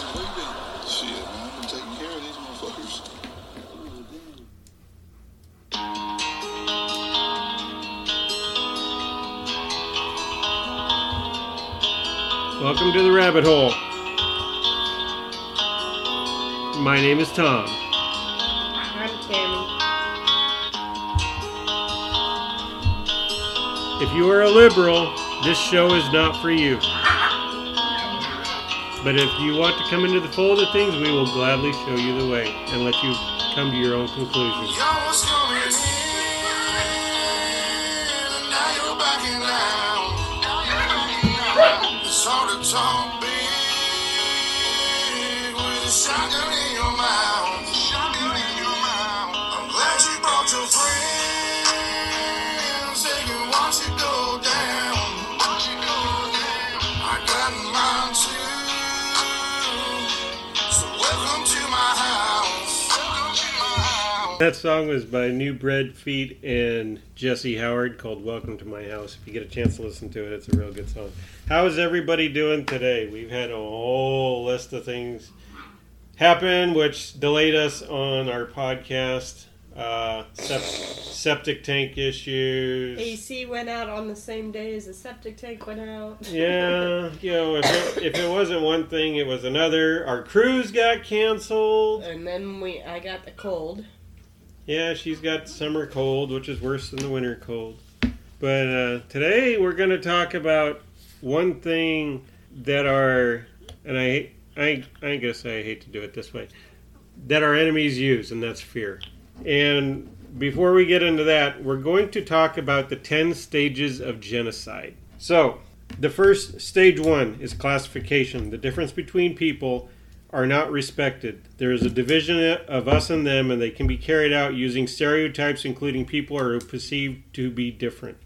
Shit, man, I've been taking care of these motherfuckers. Welcome to the rabbit hole. My name is Tom. I'm Tammy. If you are a liberal, this show is not for you. But if you want to come into the fold of things, we will gladly show you the way and let you come to your own conclusions. That song was by New Bread Feet and Jesse Howard called Welcome to My House. If you get a chance to listen to it, it's a real good song. How is everybody doing today? We've had a whole list of things happen which delayed us on our podcast. Uh, sep- septic tank issues. AC went out on the same day as the septic tank went out. Yeah, you know, if it, if it wasn't one thing, it was another. Our cruise got canceled. And then we, I got the cold. Yeah, she's got summer cold, which is worse than the winter cold. But uh, today we're going to talk about one thing that our and I I I guess I hate to do it this way that our enemies use, and that's fear. And before we get into that, we're going to talk about the ten stages of genocide. So the first stage one is classification. The difference between people are not respected. There is a division of us and them, and they can be carried out using stereotypes, including people who are perceived to be different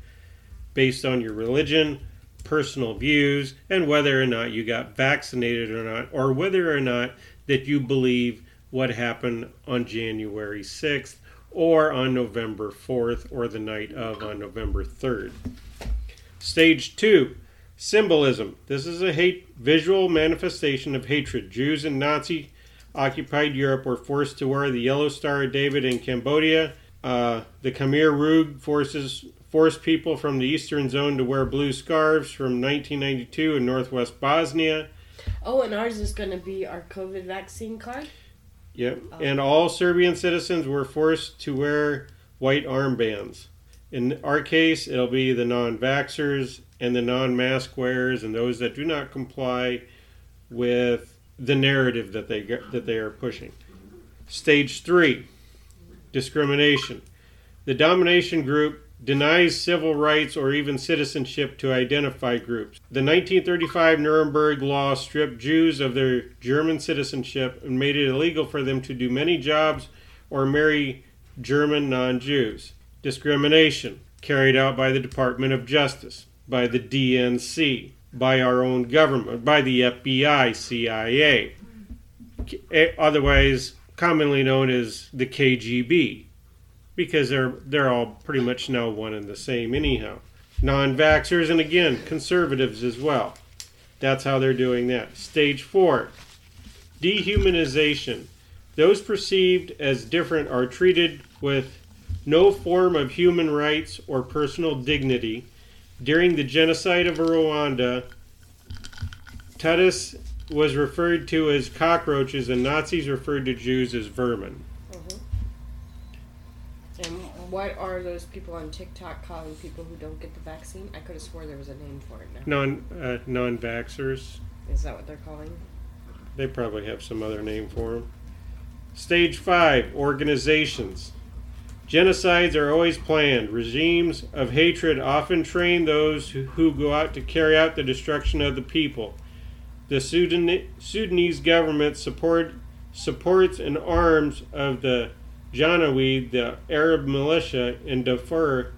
based on your religion, personal views, and whether or not you got vaccinated or not, or whether or not that you believe what happened on January 6th or on November 4th or the night of on November 3rd. Stage two Symbolism. This is a hate visual manifestation of hatred. Jews in Nazi occupied Europe were forced to wear the yellow Star of David in Cambodia. Uh, the Khmer Rouge forces forced people from the eastern zone to wear blue scarves from 1992 in northwest Bosnia. Oh, and ours is going to be our COVID vaccine card. Yep. And all Serbian citizens were forced to wear white armbands. In our case, it'll be the non vaxxers and the non mask wearers and those that do not comply with the narrative that they get, that they are pushing. Stage 3 discrimination. The domination group denies civil rights or even citizenship to identify groups. The 1935 Nuremberg Law stripped Jews of their German citizenship and made it illegal for them to do many jobs or marry German non Jews. Discrimination carried out by the Department of Justice, by the DNC, by our own government, by the FBI, CIA, otherwise commonly known as the KGB because they're they're all pretty much now one and the same anyhow. Non-vaxxers and again conservatives as well. That's how they're doing that. Stage four, dehumanization. Those perceived as different are treated with no form of human rights or personal dignity. During the genocide of Rwanda, Tutsis was referred to as cockroaches, and Nazis referred to Jews as vermin. And what are those people on TikTok calling people who don't get the vaccine? I could have swore there was a name for it now. Non uh, non-vaxxers. Is that what they're calling? They probably have some other name for them. Stage five: organizations. Genocides are always planned. Regimes of hatred often train those who, go out to carry out the destruction of the people. The Sudan, Sudanese government support, supports and arms of the Janjaweed, the Arab militia in Darfur,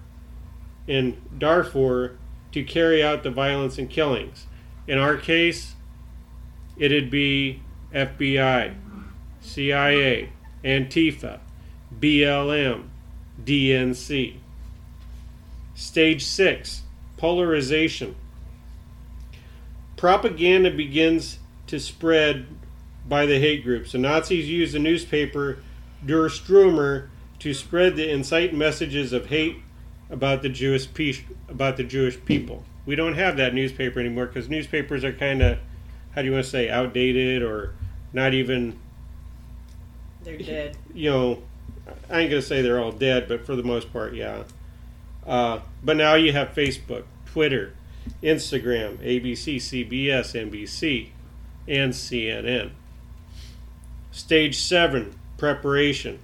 in Darfur, to carry out the violence and killings. In our case, it'd be FBI, CIA, Antifa, BLM, DNC. Stage 6 Polarization. Propaganda begins to spread by the hate groups. The Nazis used the newspaper Der Stürmer to spread the incite messages of hate about the Jewish pe- about the Jewish people. We don't have that newspaper anymore because newspapers are kind of how do you want to say outdated or not even They're dead. you know I ain't gonna say they're all dead, but for the most part, yeah. Uh, but now you have Facebook, Twitter, Instagram, ABC, CBS, NBC, and CNN. Stage seven preparation.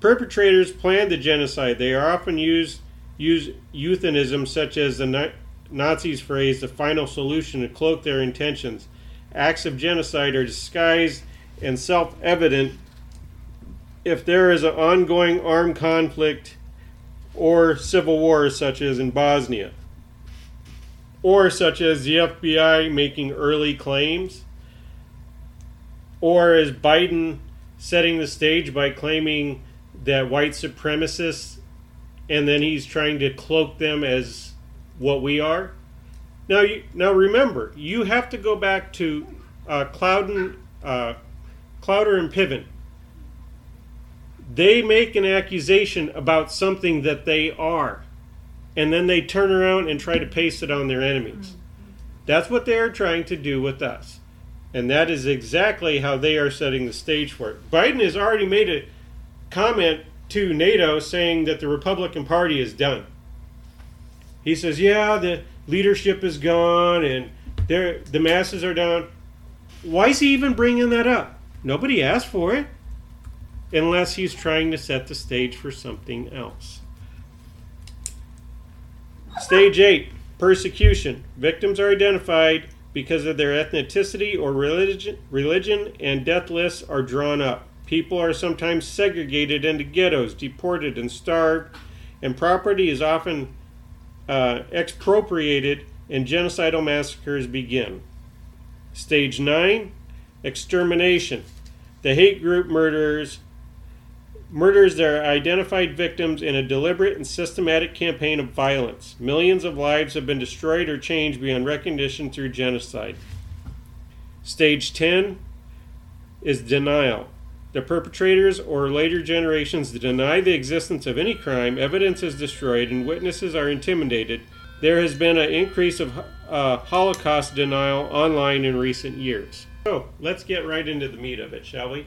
Perpetrators plan the genocide. They are often use use euphemisms such as the Nazis' phrase "the final solution" to cloak their intentions. Acts of genocide are disguised and self-evident if there is an ongoing armed conflict or civil war, such as in Bosnia, or such as the FBI making early claims, or is Biden setting the stage by claiming that white supremacists and then he's trying to cloak them as what we are? Now, you, now remember, you have to go back to uh, Clouden, uh, Cloward and Piven they make an accusation about something that they are and then they turn around and try to paste it on their enemies. Mm-hmm. That's what they are trying to do with us. And that is exactly how they are setting the stage for it. Biden has already made a comment to nato saying that the republican party is done. He says yeah the leadership is gone and the masses are down. Why is he even bringing that up? Nobody asked for it unless he's trying to set the stage for something else. Stage 8 Persecution. Victims are identified because of their ethnicity or religion, religion, and death lists are drawn up. People are sometimes segregated into ghettos, deported, and starved, and property is often uh, expropriated, and genocidal massacres begin. Stage 9 Extermination. The hate group murders murders their identified victims in a deliberate and systematic campaign of violence. Millions of lives have been destroyed or changed beyond recognition through genocide. Stage 10 is denial. The perpetrators or later generations deny the existence of any crime, evidence is destroyed, and witnesses are intimidated. There has been an increase of uh, Holocaust denial online in recent years. So let's get right into the meat of it, shall we?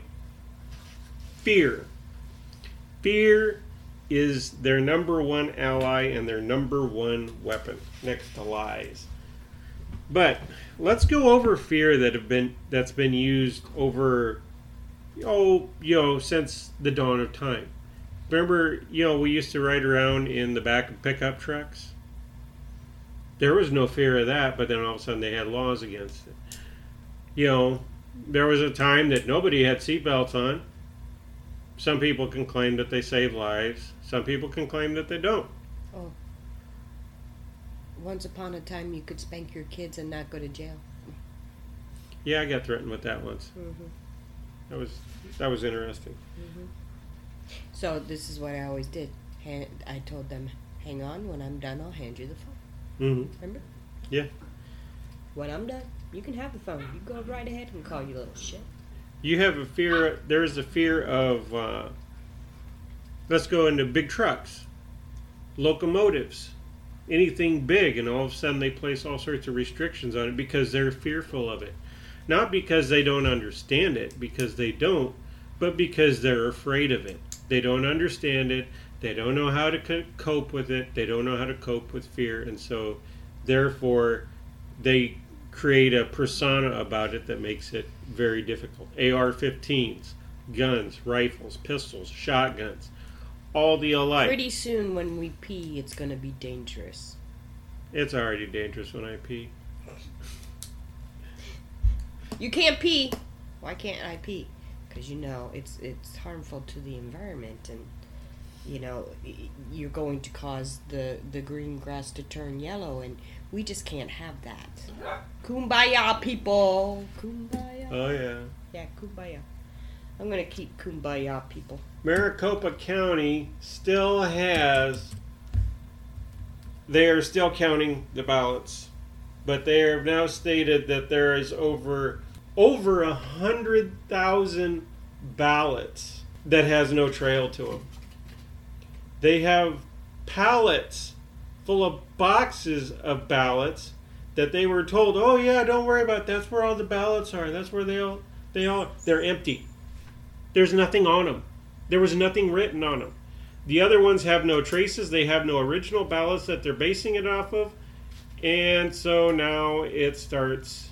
Fear. Fear is their number one ally and their number one weapon next to lies. But let's go over fear that have been that's been used over oh you know since the dawn of time. Remember, you know, we used to ride around in the back of pickup trucks. There was no fear of that, but then all of a sudden they had laws against it. You know, there was a time that nobody had seatbelts on some people can claim that they save lives. Some people can claim that they don't. Oh. Once upon a time, you could spank your kids and not go to jail. Yeah, I got threatened with that once. Mm-hmm. That was that was interesting. Mm-hmm. So this is what I always did. I told them, "Hang on. When I'm done, I'll hand you the phone." hmm Remember? Yeah. When I'm done, you can have the phone. You go right ahead and call you little shit. You have a fear. There's a fear of. Uh, let's go into big trucks, locomotives, anything big, and all of a sudden they place all sorts of restrictions on it because they're fearful of it. Not because they don't understand it, because they don't, but because they're afraid of it. They don't understand it. They don't know how to co- cope with it. They don't know how to cope with fear, and so therefore they create a persona about it that makes it very difficult. AR-15s, guns, rifles, pistols, shotguns, all the alike. Pretty soon, when we pee, it's gonna be dangerous. It's already dangerous when I pee. You can't pee. Why can't I pee? Because you know it's it's harmful to the environment, and you know you're going to cause the the green grass to turn yellow, and we just can't have that. Kumbaya, people. Kumbaya. Oh yeah. Yeah, kumbaya. I'm gonna keep kumbaya, people. Maricopa County still has. They are still counting the ballots, but they have now stated that there is over over a hundred thousand ballots that has no trail to them. They have pallets full of boxes of ballots that they were told, "Oh yeah, don't worry about. It. That's where all the ballots are. That's where they all they all they're empty. There's nothing on them. There was nothing written on them. The other ones have no traces. They have no original ballots that they're basing it off of, and so now it starts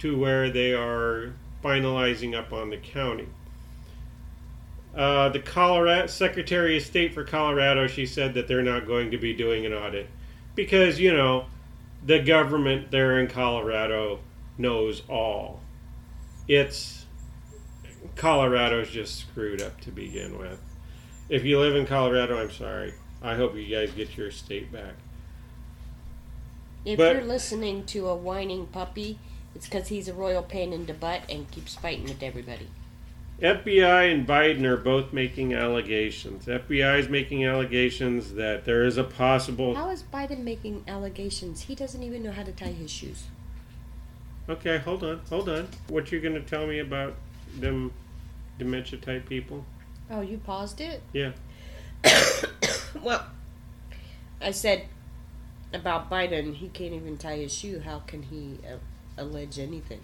to where they are finalizing up on the county. Uh, the Colorado Secretary of State for Colorado, she said that they're not going to be doing an audit because you know the government there in Colorado knows all. It's Colorado's just screwed up to begin with. If you live in Colorado, I'm sorry. I hope you guys get your state back. If But- you're listening to a whining puppy, it's because he's a royal pain in the butt and keeps fighting with everybody. FBI and Biden are both making allegations. FBI is making allegations that there is a possible. How is Biden making allegations? He doesn't even know how to tie his shoes. Okay, hold on, hold on. What you going to tell me about them dementia type people? Oh, you paused it? Yeah. well, I said about Biden, he can't even tie his shoe. How can he uh, allege anything?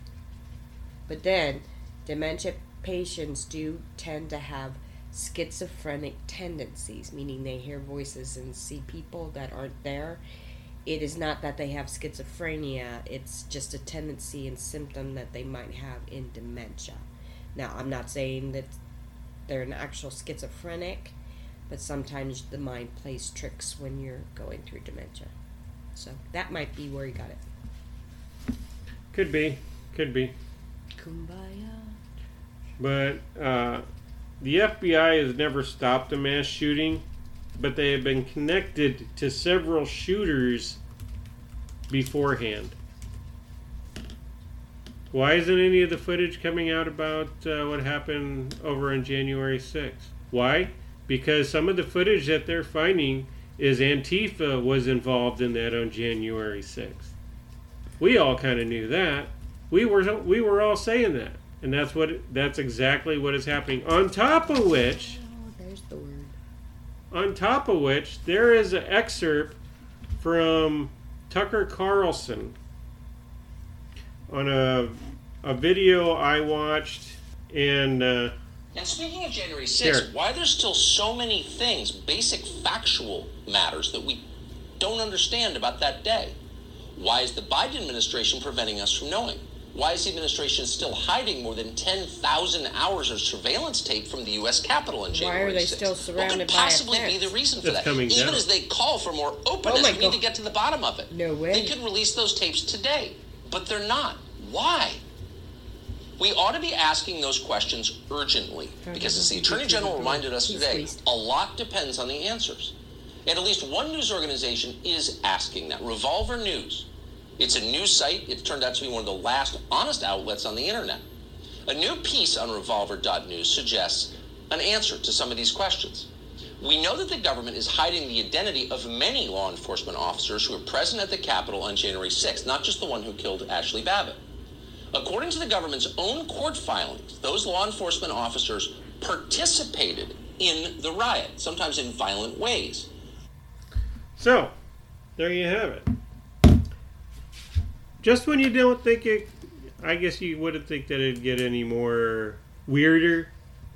But then, dementia patients do tend to have schizophrenic tendencies, meaning they hear voices and see people that aren't there. It is not that they have schizophrenia, it's just a tendency and symptom that they might have in dementia. Now, I'm not saying that they're an actual schizophrenic, but sometimes the mind plays tricks when you're going through dementia. So that might be where he got it. Could be. Could be. Kumbaya. But uh, the FBI has never stopped a mass shooting, but they have been connected to several shooters beforehand. Why isn't any of the footage coming out about uh, what happened over on January 6th? Why? Because some of the footage that they're finding is Antifa was involved in that on January 6th. We all kind of knew that. We were we were all saying that, and that's what that's exactly what is happening. On top of which, Oh, there's the word. on top of which, there is an excerpt from Tucker Carlson on a a video I watched, and uh, And speaking of January 6th, Here. why there's still so many things, basic factual matters that we don't understand about that day? Why is the Biden administration preventing us from knowing? Why is the administration still hiding more than 10,000 hours of surveillance tape from the U.S. Capitol in January? Why are they 6th? still What surrounded could by a possibly be the reason for That's that? Even down. as they call for more openness, Oh my we need to get to the bottom of it. No way. They could release those tapes today, but they're not. Why? We ought to be asking those questions urgently because, as the Attorney General reminded us today, a lot depends on the answers. And at least one news organization is asking that Revolver News. It's a news site. It's turned out to be one of the last honest outlets on the internet. A new piece on revolver.news suggests an answer to some of these questions. We know that the government is hiding the identity of many law enforcement officers who were present at the Capitol on January 6th, not just the one who killed Ashli Babbitt. According to the government's own court filings, those law enforcement officers participated in the riot, sometimes in violent ways. so there you have it. Just when you don't think it, I guess you wouldn't think that it'd get any more weirder.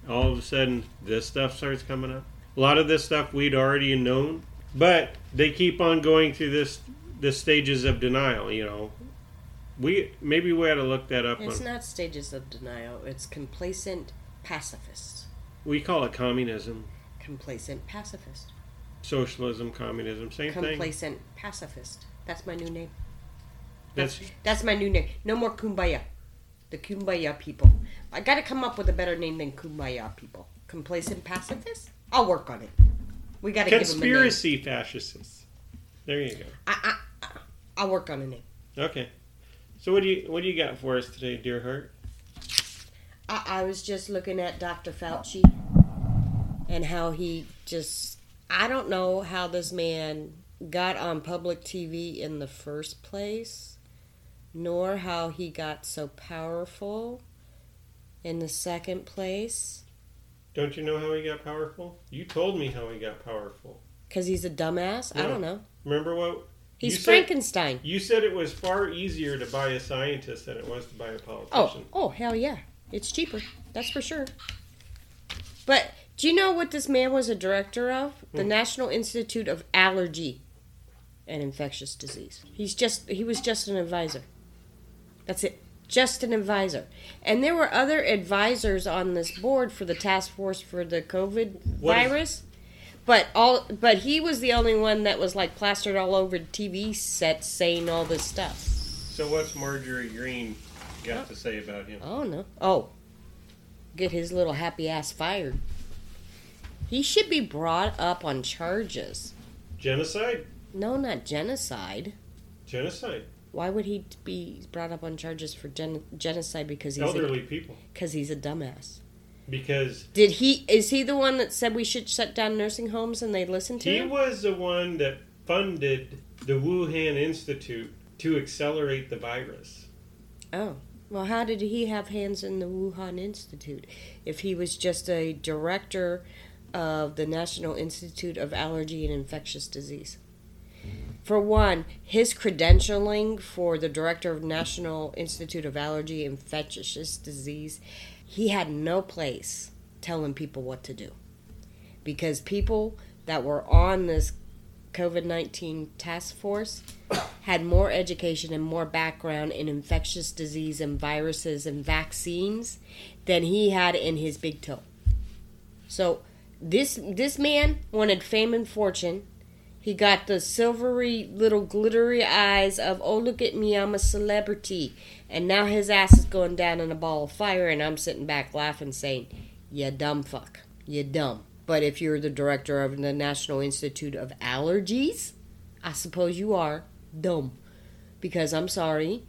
All of a sudden, this stuff starts coming up. A lot of this stuff we'd already known, but they keep on going through this the stages of denial. You know, we maybe we ought to look that up. It's on, not stages of denial. It's complacent pacifists. we call it communism, Complacent pacifist. socialism, communism, same thing. Complacent pacifist. That's my new name. That's That's my new name. No more kumbaya. The kumbaya people. I gotta come up with a better name than kumbaya people. Complacent pacifists. I'll work on it. We gotta give them a name. conspiracy fascists. There you go. I, I, I, I'll work on a name. Okay. So what do you what do you got for us today, dear heart? I, I was just looking at Dr. Fauci and how he just. I don't know how this man got on public TV in the first place, nor how he got so powerful in the second place. Don't you know how he got powerful? You told me how he got powerful. Because he's a dumbass? I don't know. Remember what? He's you said- Frankenstein. You said it was far easier to buy a scientist than it was to buy a Oh, politician. oh, hell yeah. It's cheaper. That's for sure. But do you know what this man was a director of? The Hmm. National Institute of Allergy and Infectious Disease. He's just he was just an advisor. That's it. Just an advisor. And there were other advisors on this board for the task force for the COVID What is- virus. But all but he was the only one that was like plastered all over TV sets saying all this stuff. So what's Marjorie Greene got to say about him? Oh no. Oh. Get his little happy ass fired. He should be brought up on charges. Genocide? No, not genocide. Genocide. Why would he be brought up on charges for gen- genocide because he's Elderly people. because he's a dumbass? Because Did he is he the one that said we should shut down nursing homes and they listened to him? he him? was the one that funded the Wuhan Institute to accelerate the virus. Oh. Well, how did he have hands in the Wuhan Institute if he was just a director of the National Institute of Allergy and Infectious Disease? For one, his credentialing for the director of National Institute of Allergy and Infectious Disease, he had no place telling people what to do. Because people that were on this COVID 19 task force had more education and more background in infectious disease and viruses and vaccines than he had in his big toe. So this this man wanted fame and fortune. He got the silvery little glittery eyes of oh look at me I'm a celebrity and now his ass is going down in a ball of fire and I'm sitting back laughing saying you dumb fuck you dumb but if you're the director of the National Institute of Allergies I suppose you are dumb. Because I'm sorry,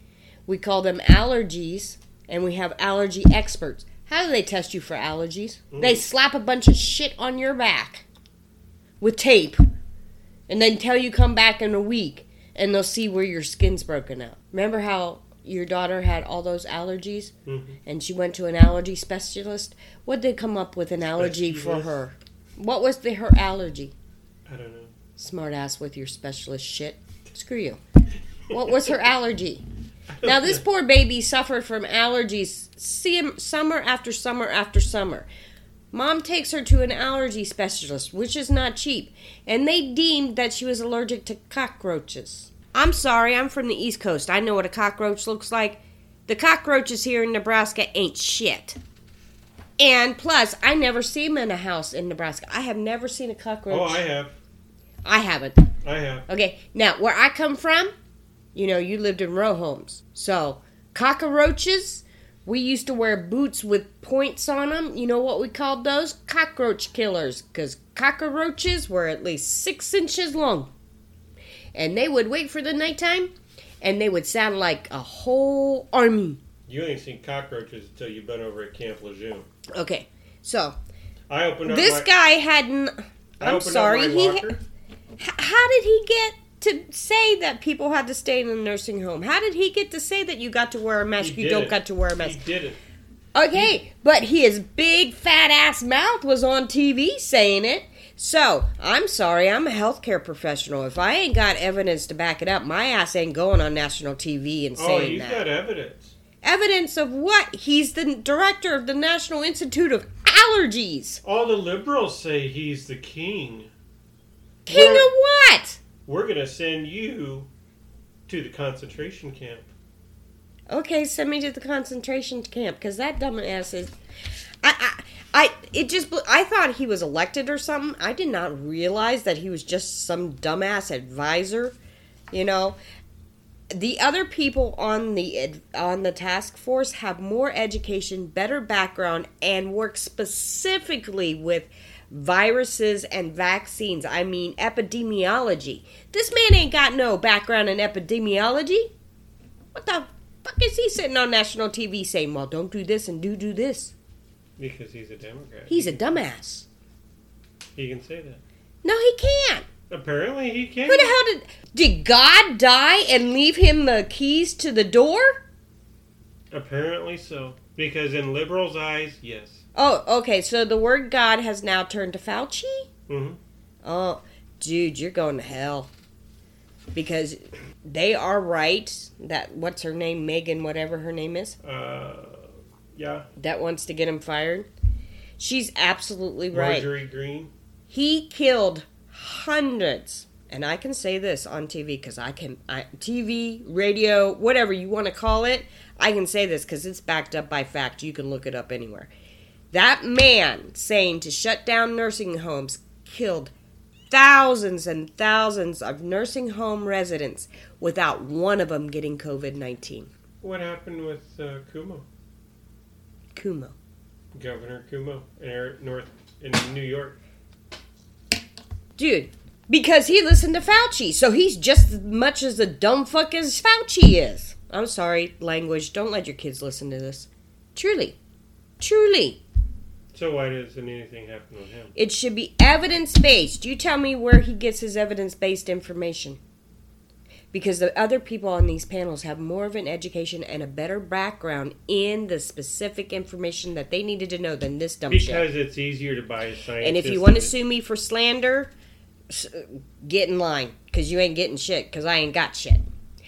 we call them allergies and we have allergy experts. How do they test you for allergies? They mm. slap a bunch of shit on your back with tape and then tell you come back in a week and they'll see where your skin's broken out. Remember how your daughter had all those allergies Mhm. and she went to an allergy specialist? What did they come up with an allergy for her? What was the her allergy? I don't know. Smart ass with your specialist shit. Screw you. What was her allergy? Now this poor baby suffered from allergies see- summer after summer after summer. Mom takes her to an allergy specialist, which is not cheap, and they deemed that she was allergic to cockroaches. I'm sorry, I'm from the East Coast. I know what a cockroach looks like. The cockroaches here in Nebraska ain't shit. And plus, I never see them in a house in Nebraska. I have never seen a cockroach. Oh, I have. I haven't. I have. Okay, now where I come from, you know, you lived in row homes. So, cockroaches, we used to wear boots with points on them. You know what we called those? Cockroach killers. Because cockroaches were at least six inches long. And they would wait for the nighttime, and they would sound like a whole army. You ain't seen cockroaches until you've been over at Camp Lejeune. Okay, so I opened up this my, guy hadn't. I I'm sorry, he. How did he get to say that people had to stay in a nursing home? How did he get to say that you got to wear a mask, He you don't it. got to wear a mask. He did it. Okay, but his big fat ass mouth was on TV saying it. So, I'm sorry, I'm a healthcare professional. If I ain't got evidence to back it up, my ass ain't going on national TV and oh, saying that. Oh, he's that. got evidence. Evidence of what? He's the director of the National Institute of Allergies. All the liberals say he's the king. King We're- of what? We're gonna send you to the concentration camp. Okay, send me to the concentration camp because that dumbass is. I, I, I, it just. I thought he was elected or something. I did not realize that he was just some dumbass advisor. You know, the other people on the on the task force have more education, better background, and work specifically with viruses and vaccines. I mean, epidemiology. This man ain't got no background in epidemiology. What the fuck is he sitting on national TV saying, well, don't do this and do do this? Because he's a Democrat. He's a dumbass. He can say that. No, he can't. Apparently, he can't. Who the hell did did God die and leave him the keys to the door? Apparently so. Because in liberals' eyes, yes. Oh, okay. So the word God has now turned to Fauci. hmm Oh, dude, you're going to hell. Because they are right that what's her name, Megan, whatever her name is, Uh, yeah. that wants to get him fired. She's absolutely right. Marjorie Greene. He killed hundreds, and I can say this on TV because I can, I, TV, radio, whatever you want to call it, I can say this because it's backed up by fact. You can look it up anywhere. That man saying to shut down nursing homes killed thousands and thousands of nursing home residents without one of them getting COVID 19. What happened with uh, Cuomo? Cuomo. Governor Cuomo in North in New York. Dude, because he listened to Fauci, so he's just as much as a dumb fuck as Fauci is. I'm sorry, language. Don't let your kids listen to this. Truly. Truly. So why doesn't anything happen with him? It should be evidence based. You tell me where he gets his evidence based information. Because the other people on these panels have more of an education and a better background in the specific information that they needed to know than this dumb shit. Because it's easier to buy a scientist. And if you want to sue me for slander, get in line because you ain't getting shit because I ain't got shit.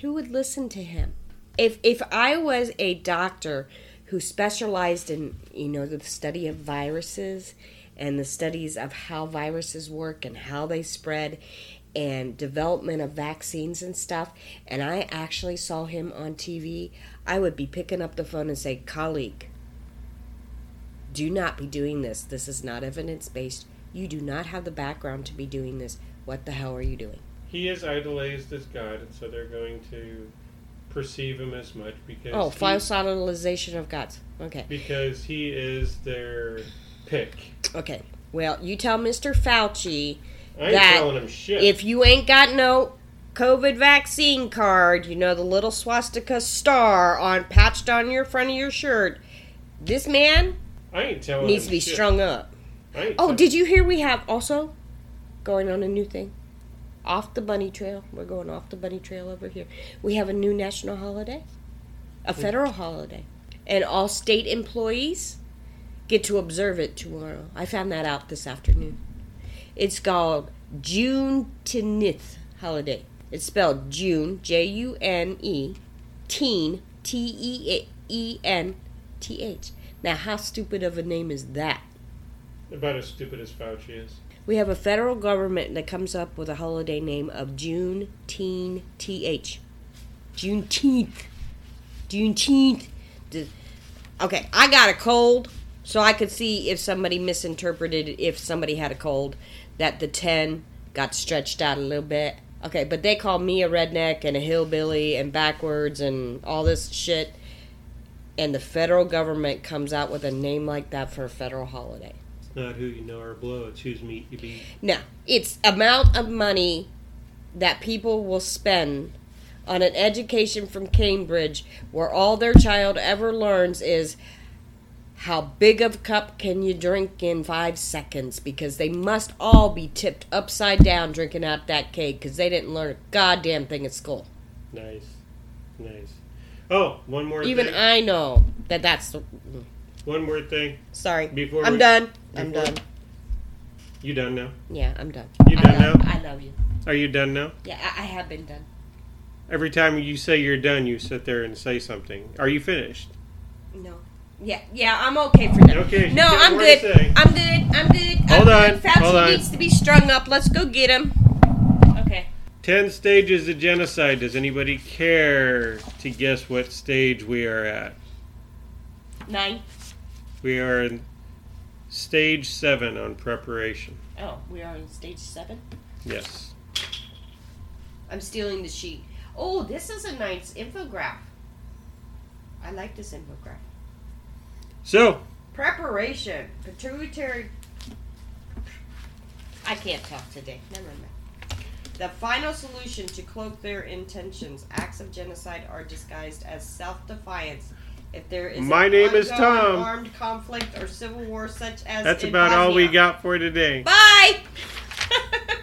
Who would listen to him? If if I was a doctor who specialized in you know the study of viruses and the studies of how viruses work and how they spread and development of vaccines and stuff and I actually saw him on TV, I would be picking up the phone and say, "Colleague, do not be doing this. This is not evidence based. You do not have the background to be doing this. What the hell are you doing? he is idolized as God, and so they're going to perceive him as much because Oh, he, fossilization of gods. Okay. because he is their pick. Okay. Well, you tell Mr. Fauci I ain't That- telling him shit. if you ain't got no COVID vaccine card, you know, the little swastika star on patched on your front of your shirt, this man I ain't telling needs to be shit. strung up. I ain't Oh, did you hear we have also going on a new thing? Off the bunny trail. We're going off the bunny trail over here. We have a new national holiday, a mm. federal holiday. And all state employees get to observe it tomorrow. I found that out this afternoon. It's called Juneteenth holiday. It's spelled June, J U N E, teen, T E E N T H. Now, how stupid of a name is that? about as stupid as Fauci is. We have a federal government that comes up with a holiday name of June Teen TH. Juneteenth. Juneteenth. Okay, I got a cold, so I could see if somebody misinterpreted if somebody had a cold that the 10 got stretched out a little bit. Okay, but they call me a redneck and a hillbilly and backwards and all this shit. And the federal government comes out with a name like that for a federal holiday. It's not who you know or blow, it's whose meat you beat. No, it's amount of money that people will spend on an education from Cambridge where all their child ever learns is how big of a cup can you drink in five seconds because they must all be tipped upside down drinking out that cake because they didn't learn a goddamn thing at school. Nice. Nice. Oh, one more Even thing. I know that that's the. One more thing. Sorry. Before I'm we- done. I'm done. You done now? Yeah, I'm done. You I done love- now? I love you. Are you done now? Yeah, I, I have been done. Every time you say you're done, you sit there and say something. Are you finished? No. Yeah, yeah, I'm okay for now. Okay, No, I'm good. I'm good. I'm good. Hold I'm on, Good. Fauci hold on. needs to be strung up. Let's go get him. Okay. Ten stages of genocide. Does anybody care to guess what stage we are at? Nine. We are in stage seven on preparation. Oh, we are in stage seven. Yes. I'm stealing the sheet. Oh, this is a nice infograph. I like this infograph. So, Preparation. Pituitary. I can't talk today. Never mind. The final solution to cloak their intentions, acts of genocide are disguised as self-defiance. If there is my name is Tom. Armed conflict or civil war, such as that's about Bosnia. all we got for today. Bye.